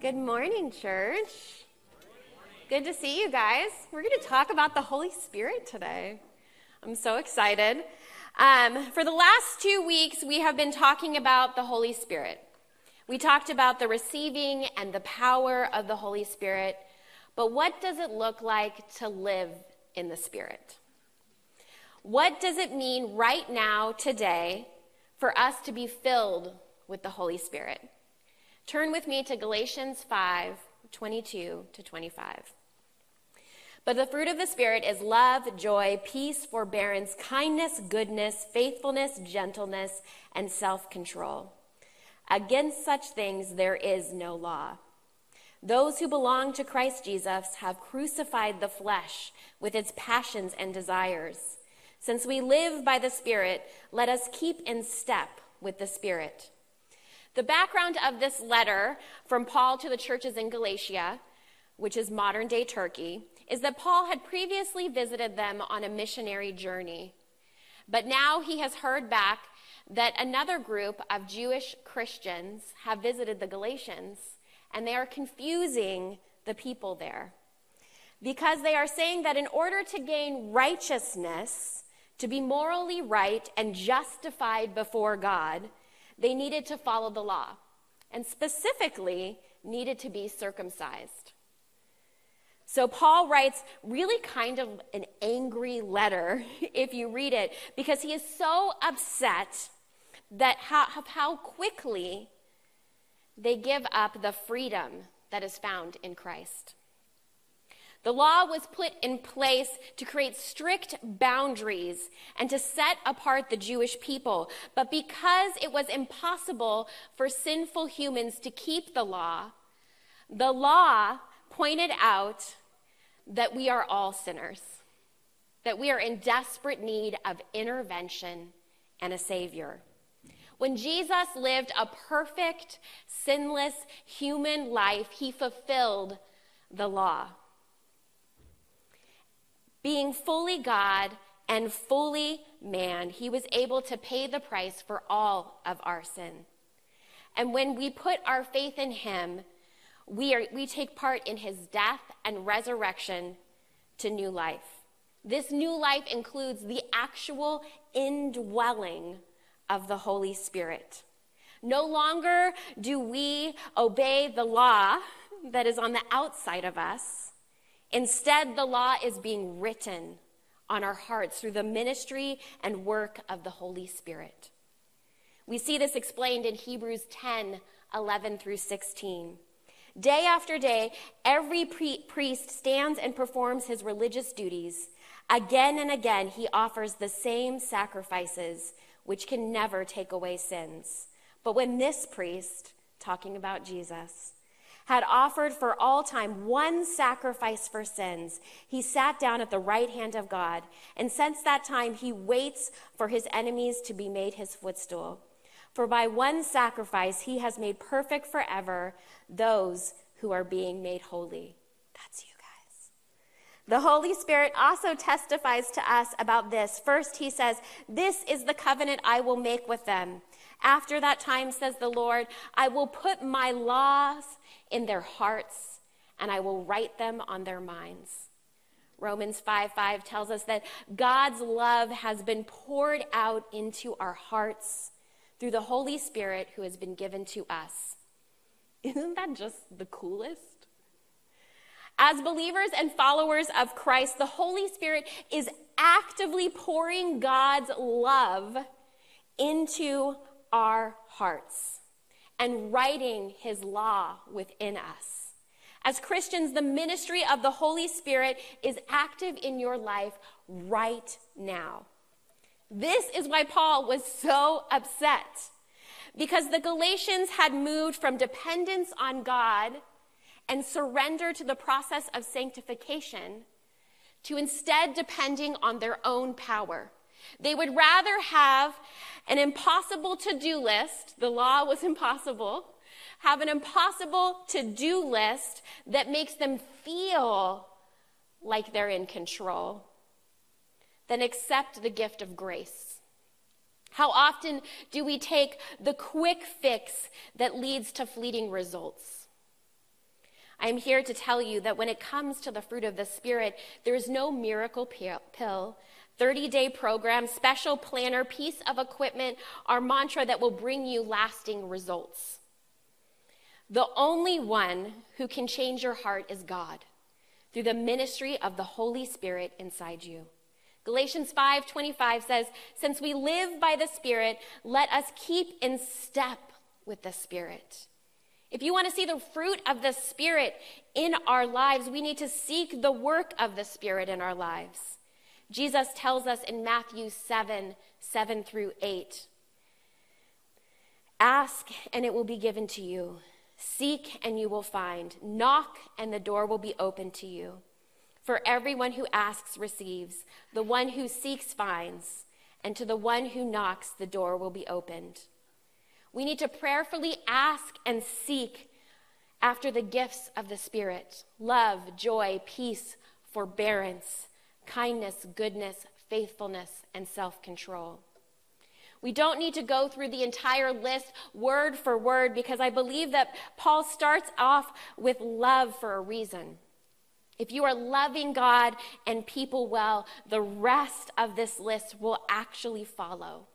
Good morning, church. Good to see you guys. We're going to talk about the Holy Spirit today. I'm so excited. Um, for the last two weeks, we have been talking about the Holy Spirit. We talked about the receiving and the power of the Holy Spirit, but what does it look like to live in the Spirit? What does it mean right now, today, for us to be filled with the Holy Spirit? Turn with me to Galatians 5 22 to 25. But the fruit of the Spirit is love, joy, peace, forbearance, kindness, goodness, faithfulness, gentleness, and self control. Against such things there is no law. Those who belong to Christ Jesus have crucified the flesh with its passions and desires. Since we live by the Spirit, let us keep in step with the Spirit. The background of this letter from Paul to the churches in Galatia, which is modern day Turkey, is that Paul had previously visited them on a missionary journey. But now he has heard back that another group of Jewish Christians have visited the Galatians, and they are confusing the people there. Because they are saying that in order to gain righteousness, to be morally right and justified before God, they needed to follow the law, and specifically needed to be circumcised. So Paul writes really kind of an angry letter if you read it because he is so upset that how, how quickly they give up the freedom that is found in Christ. The law was put in place to create strict boundaries and to set apart the Jewish people. But because it was impossible for sinful humans to keep the law, the law pointed out that we are all sinners, that we are in desperate need of intervention and a Savior. When Jesus lived a perfect, sinless human life, he fulfilled the law. Being fully God and fully man, he was able to pay the price for all of our sin. And when we put our faith in him, we, are, we take part in his death and resurrection to new life. This new life includes the actual indwelling of the Holy Spirit. No longer do we obey the law that is on the outside of us. Instead, the law is being written on our hearts through the ministry and work of the Holy Spirit. We see this explained in Hebrews 10 11 through 16. Day after day, every priest stands and performs his religious duties. Again and again, he offers the same sacrifices, which can never take away sins. But when this priest, talking about Jesus, had offered for all time one sacrifice for sins, he sat down at the right hand of God. And since that time, he waits for his enemies to be made his footstool. For by one sacrifice, he has made perfect forever those who are being made holy. That's you guys. The Holy Spirit also testifies to us about this. First, he says, This is the covenant I will make with them. After that time, says the Lord, I will put my laws in their hearts and I will write them on their minds. Romans 5 5 tells us that God's love has been poured out into our hearts through the Holy Spirit who has been given to us. Isn't that just the coolest? As believers and followers of Christ, the Holy Spirit is actively pouring God's love into our hearts and writing his law within us. As Christians, the ministry of the Holy Spirit is active in your life right now. This is why Paul was so upset because the Galatians had moved from dependence on God and surrender to the process of sanctification to instead depending on their own power. They would rather have an impossible to do list, the law was impossible, have an impossible to do list that makes them feel like they're in control, than accept the gift of grace. How often do we take the quick fix that leads to fleeting results? I am here to tell you that when it comes to the fruit of the Spirit, there is no miracle pill, 30 day program, special planner, piece of equipment, our mantra that will bring you lasting results. The only one who can change your heart is God through the ministry of the Holy Spirit inside you. Galatians 5:25 says, "Since we live by the Spirit, let us keep in step with the Spirit." If you want to see the fruit of the Spirit in our lives, we need to seek the work of the Spirit in our lives. Jesus tells us in Matthew 7 7 through 8 Ask, and it will be given to you. Seek, and you will find. Knock, and the door will be open to you. For everyone who asks receives, the one who seeks finds, and to the one who knocks, the door will be opened. We need to prayerfully ask and seek after the gifts of the Spirit love, joy, peace, forbearance, kindness, goodness, faithfulness, and self control. We don't need to go through the entire list word for word because I believe that Paul starts off with love for a reason. If you are loving God and people well, the rest of this list will actually follow.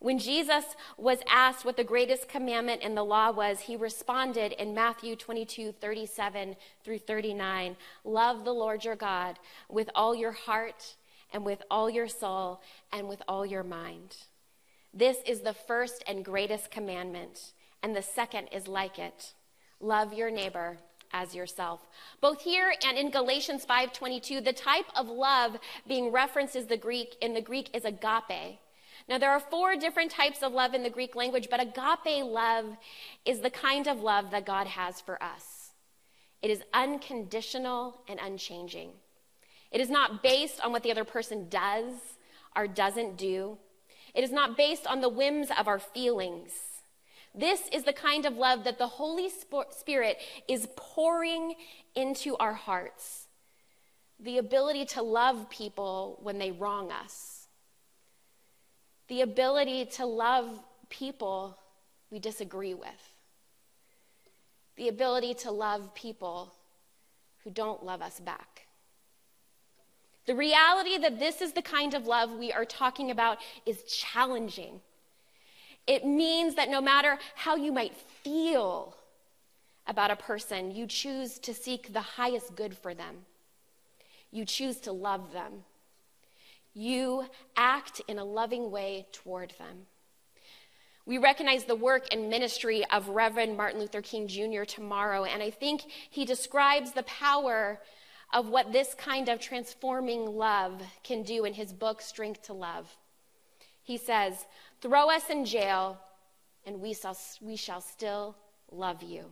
When Jesus was asked what the greatest commandment in the law was, he responded in Matthew 22, 37 through 39 Love the Lord your God with all your heart and with all your soul and with all your mind. This is the first and greatest commandment, and the second is like it love your neighbor as yourself. Both here and in Galatians 5:22, the type of love being referenced is the Greek in the Greek is agape. Now, there are four different types of love in the Greek language, but agape love is the kind of love that God has for us. It is unconditional and unchanging. It is not based on what the other person does or doesn't do. It is not based on the whims of our feelings. This is the kind of love that the Holy Spirit is pouring into our hearts. The ability to love people when they wrong us the ability to love people we disagree with, the ability to love people who don't love us back. The reality that this is the kind of love we are talking about is challenging. It means that no matter how you might feel about a person, you choose to seek the highest good for them. You choose to love them you act in a loving way toward them. We recognize the work and ministry of Reverend Martin Luther King Jr. tomorrow, and I think he describes the power of what this kind of transforming love can do in his book, Strength to Love. He says, Throw us in jail, and we shall, we shall still love you.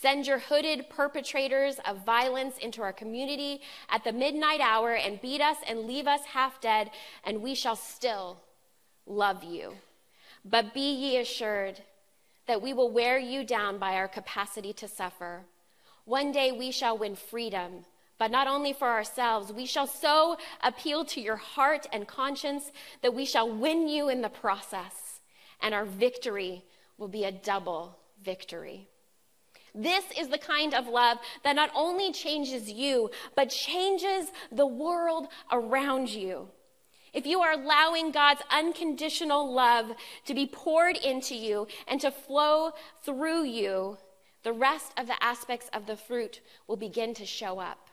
Send your hooded perpetrators of violence into our community at the midnight hour and beat us and leave us half dead, and we shall still love you. But be ye assured that we will wear you down by our capacity to suffer. One day we shall win freedom, but not only for ourselves, we shall so appeal to your heart and conscience that we shall win you in the process, and our victory will be a double victory. This is the kind of love that not only changes you, but changes the world around you. If you are allowing God's unconditional love to be poured into you and to flow through you, the rest of the aspects of the fruit will begin to show up.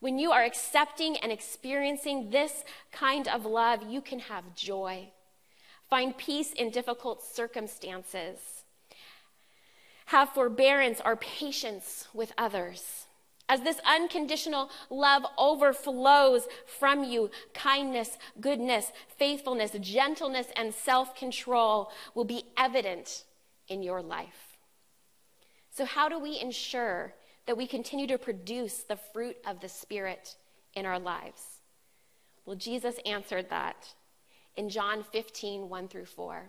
When you are accepting and experiencing this kind of love, you can have joy, find peace in difficult circumstances have forbearance or patience with others. As this unconditional love overflows from you, kindness, goodness, faithfulness, gentleness, and self control will be evident in your life. So, how do we ensure that we continue to produce the fruit of the Spirit in our lives? Well, Jesus answered that in John 15, 1 through 4.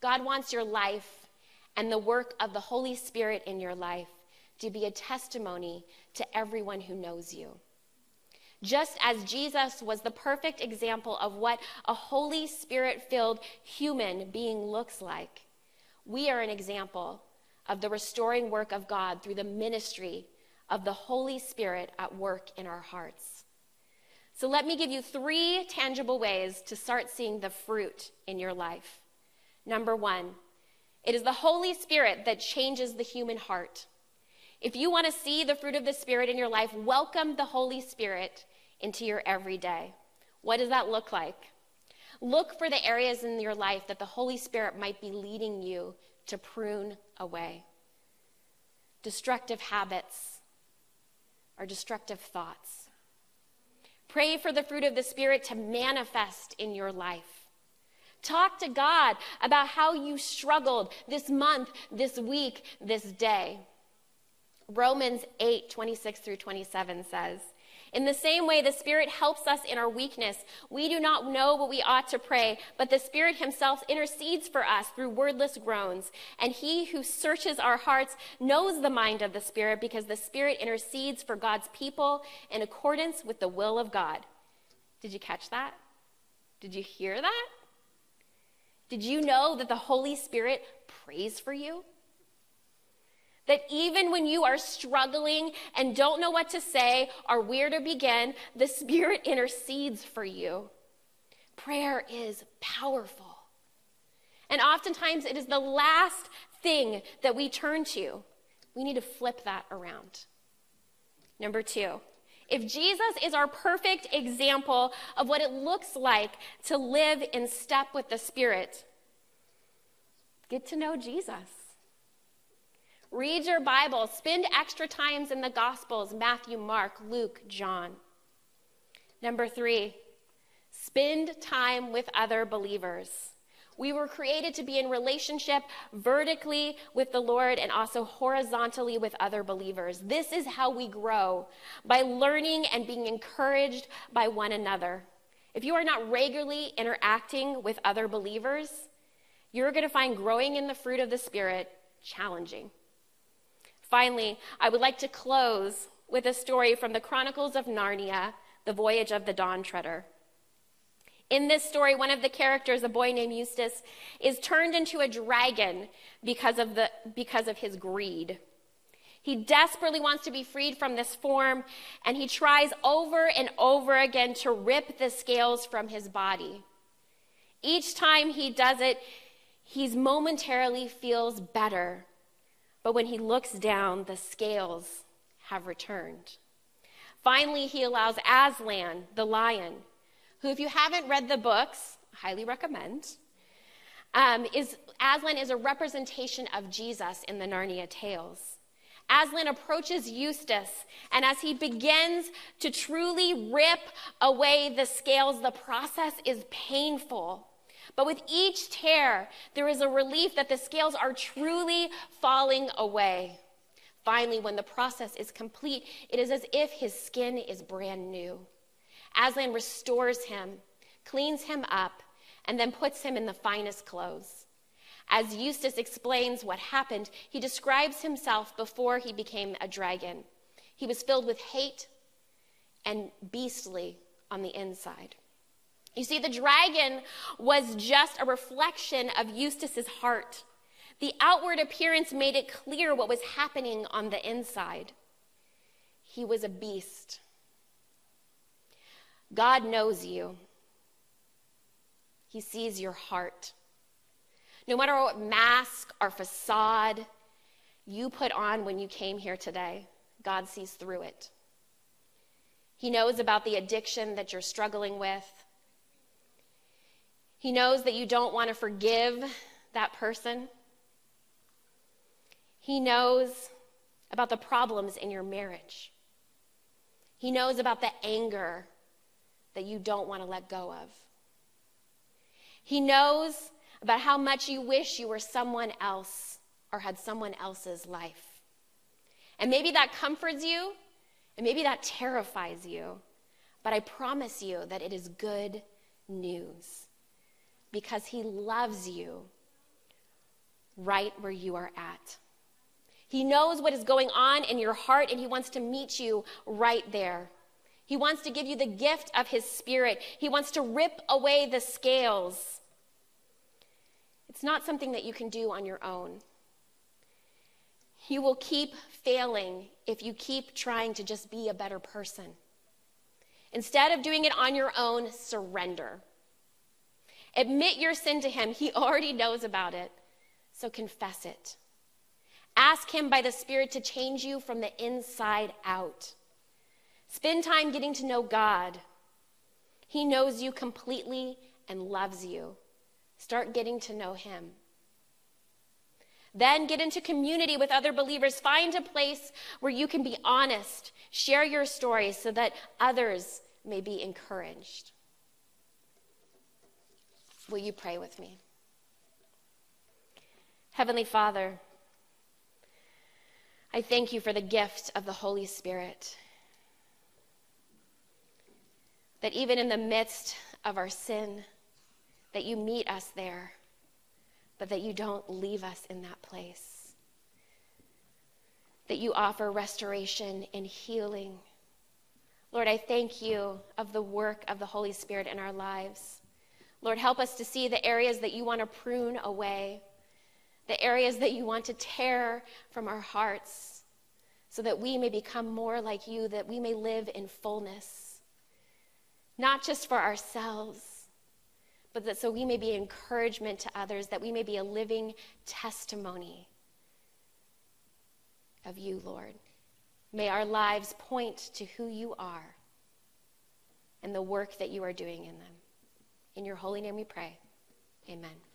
God wants your life and the work of the Holy Spirit in your life to be a testimony to everyone who knows you. Just as Jesus was the perfect example of what a Holy Spirit filled human being looks like, we are an example of the restoring work of God through the ministry of the Holy Spirit at work in our hearts. So, let me give you three tangible ways to start seeing the fruit in your life. Number one, it is the Holy Spirit that changes the human heart. If you want to see the fruit of the Spirit in your life, welcome the Holy Spirit into your everyday. What does that look like? Look for the areas in your life that the Holy Spirit might be leading you to prune away. Destructive habits or destructive thoughts. Pray for the fruit of the Spirit to manifest in your life. Talk to God about how you struggled this month, this week, this day. Romans 8, 26 through 27 says, in the same way, the Spirit helps us in our weakness. We do not know what we ought to pray, but the Spirit Himself intercedes for us through wordless groans. And He who searches our hearts knows the mind of the Spirit because the Spirit intercedes for God's people in accordance with the will of God. Did you catch that? Did you hear that? Did you know that the Holy Spirit prays for you? That even when you are struggling and don't know what to say or where to begin, the Spirit intercedes for you. Prayer is powerful. And oftentimes it is the last thing that we turn to. We need to flip that around. Number two, if Jesus is our perfect example of what it looks like to live in step with the Spirit, get to know Jesus. Read your Bible. Spend extra times in the Gospels Matthew, Mark, Luke, John. Number three, spend time with other believers. We were created to be in relationship vertically with the Lord and also horizontally with other believers. This is how we grow by learning and being encouraged by one another. If you are not regularly interacting with other believers, you're going to find growing in the fruit of the Spirit challenging. Finally, I would like to close with a story from the Chronicles of Narnia, The Voyage of the Dawn Treader. In this story, one of the characters, a boy named Eustace, is turned into a dragon because of, the, because of his greed. He desperately wants to be freed from this form, and he tries over and over again to rip the scales from his body. Each time he does it, he momentarily feels better but when he looks down, the scales have returned. Finally, he allows Aslan, the lion, who, if you haven't read the books, highly recommend, um, is Aslan is a representation of Jesus in the Narnia tales. Aslan approaches Eustace, and as he begins to truly rip away the scales, the process is painful. But with each tear, there is a relief that the scales are truly falling away. Finally, when the process is complete, it is as if his skin is brand new. Aslan restores him, cleans him up, and then puts him in the finest clothes. As Eustace explains what happened, he describes himself before he became a dragon. He was filled with hate and beastly on the inside. You see, the dragon was just a reflection of Eustace's heart. The outward appearance made it clear what was happening on the inside. He was a beast. God knows you, He sees your heart. No matter what mask or facade you put on when you came here today, God sees through it. He knows about the addiction that you're struggling with. He knows that you don't want to forgive that person. He knows about the problems in your marriage. He knows about the anger that you don't want to let go of. He knows about how much you wish you were someone else or had someone else's life. And maybe that comforts you, and maybe that terrifies you, but I promise you that it is good news because He loves you right where you are at. He knows what is going on in your heart, and He wants to meet you right there. He wants to give you the gift of His Spirit. He wants to rip away the scales. It's not something that you can do on your own. You will keep failing if you keep trying to just be a better person. Instead of doing it on your own, surrender. Admit your sin to Him. He already knows about it, so confess it. Ask Him by the Spirit to change you from the inside out. Spend time getting to know God. He knows you completely and loves you. Start getting to know Him. Then get into community with other believers. Find a place where you can be honest. Share your story so that others may be encouraged. Will you pray with me? Heavenly Father, I thank you for the gift of the Holy Spirit. That even in the midst of our sin, that you meet us there, but that you don't leave us in that place. That you offer restoration and healing. Lord, I thank you of the work of the Holy Spirit in our lives. Lord, help us to see the areas that you want to prune away, the areas that you want to tear from our hearts, so that we may become more like you, that we may live in fullness, not just for ourselves, but that so we may be encouragement to others, that we may be a living testimony of you, Lord. May our lives point to who you are and the work that you are doing in them. In your holy name we pray. Amen.